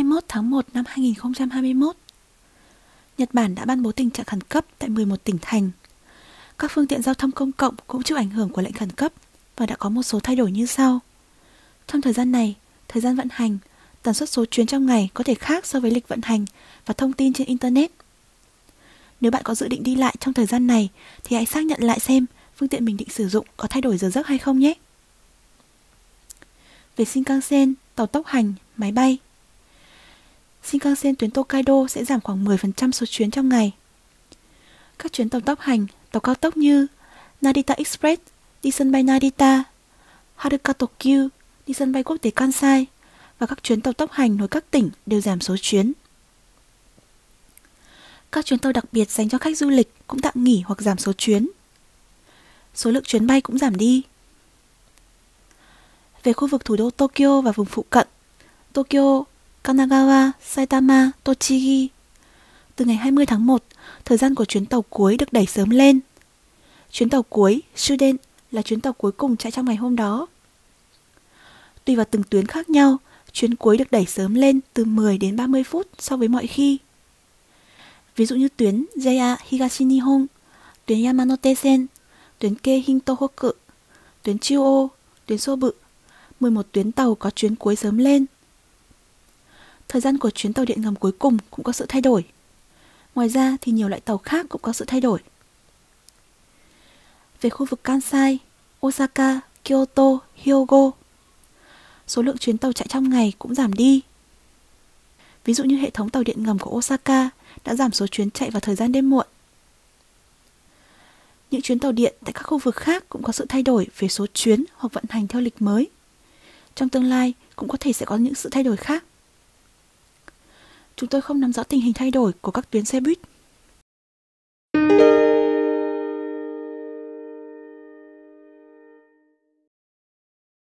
21 tháng 1 năm 2021, Nhật Bản đã ban bố tình trạng khẩn cấp tại 11 tỉnh thành. Các phương tiện giao thông công cộng cũng chịu ảnh hưởng của lệnh khẩn cấp và đã có một số thay đổi như sau. Trong thời gian này, thời gian vận hành, tần suất số chuyến trong ngày có thể khác so với lịch vận hành và thông tin trên Internet. Nếu bạn có dự định đi lại trong thời gian này thì hãy xác nhận lại xem phương tiện mình định sử dụng có thay đổi giờ giấc hay không nhé. Về Shinkansen, tàu tốc hành, máy bay. Shinkansen tuyến Tokaido sẽ giảm khoảng 10% số chuyến trong ngày. Các chuyến tàu tốc hành, tàu cao tốc như Narita Express đi sân bay Narita, Haruka Tokyo đi sân bay quốc tế Kansai và các chuyến tàu tốc hành nối các tỉnh đều giảm số chuyến. Các chuyến tàu đặc biệt dành cho khách du lịch cũng tạm nghỉ hoặc giảm số chuyến. Số lượng chuyến bay cũng giảm đi. Về khu vực thủ đô Tokyo và vùng phụ cận, Tokyo, Kanagawa, Saitama, Tochigi. Từ ngày 20 tháng 1, thời gian của chuyến tàu cuối được đẩy sớm lên. Chuyến tàu cuối, Shuden, là chuyến tàu cuối cùng chạy trong ngày hôm đó. Tùy vào từng tuyến khác nhau, chuyến cuối được đẩy sớm lên từ 10 đến 30 phút so với mọi khi. Ví dụ như tuyến JR Higashi Nihon, tuyến Yamanote Sen, tuyến Keihin Tohoku, tuyến Chuo, tuyến Sobu, 11 tuyến tàu có chuyến cuối sớm lên. Thời gian của chuyến tàu điện ngầm cuối cùng cũng có sự thay đổi. Ngoài ra thì nhiều loại tàu khác cũng có sự thay đổi. Về khu vực Kansai, Osaka, Kyoto, Hyogo, số lượng chuyến tàu chạy trong ngày cũng giảm đi. Ví dụ như hệ thống tàu điện ngầm của Osaka đã giảm số chuyến chạy vào thời gian đêm muộn. Những chuyến tàu điện tại các khu vực khác cũng có sự thay đổi về số chuyến hoặc vận hành theo lịch mới. Trong tương lai cũng có thể sẽ có những sự thay đổi khác. Chúng tôi không nắm rõ tình hình thay đổi của các tuyến xe buýt.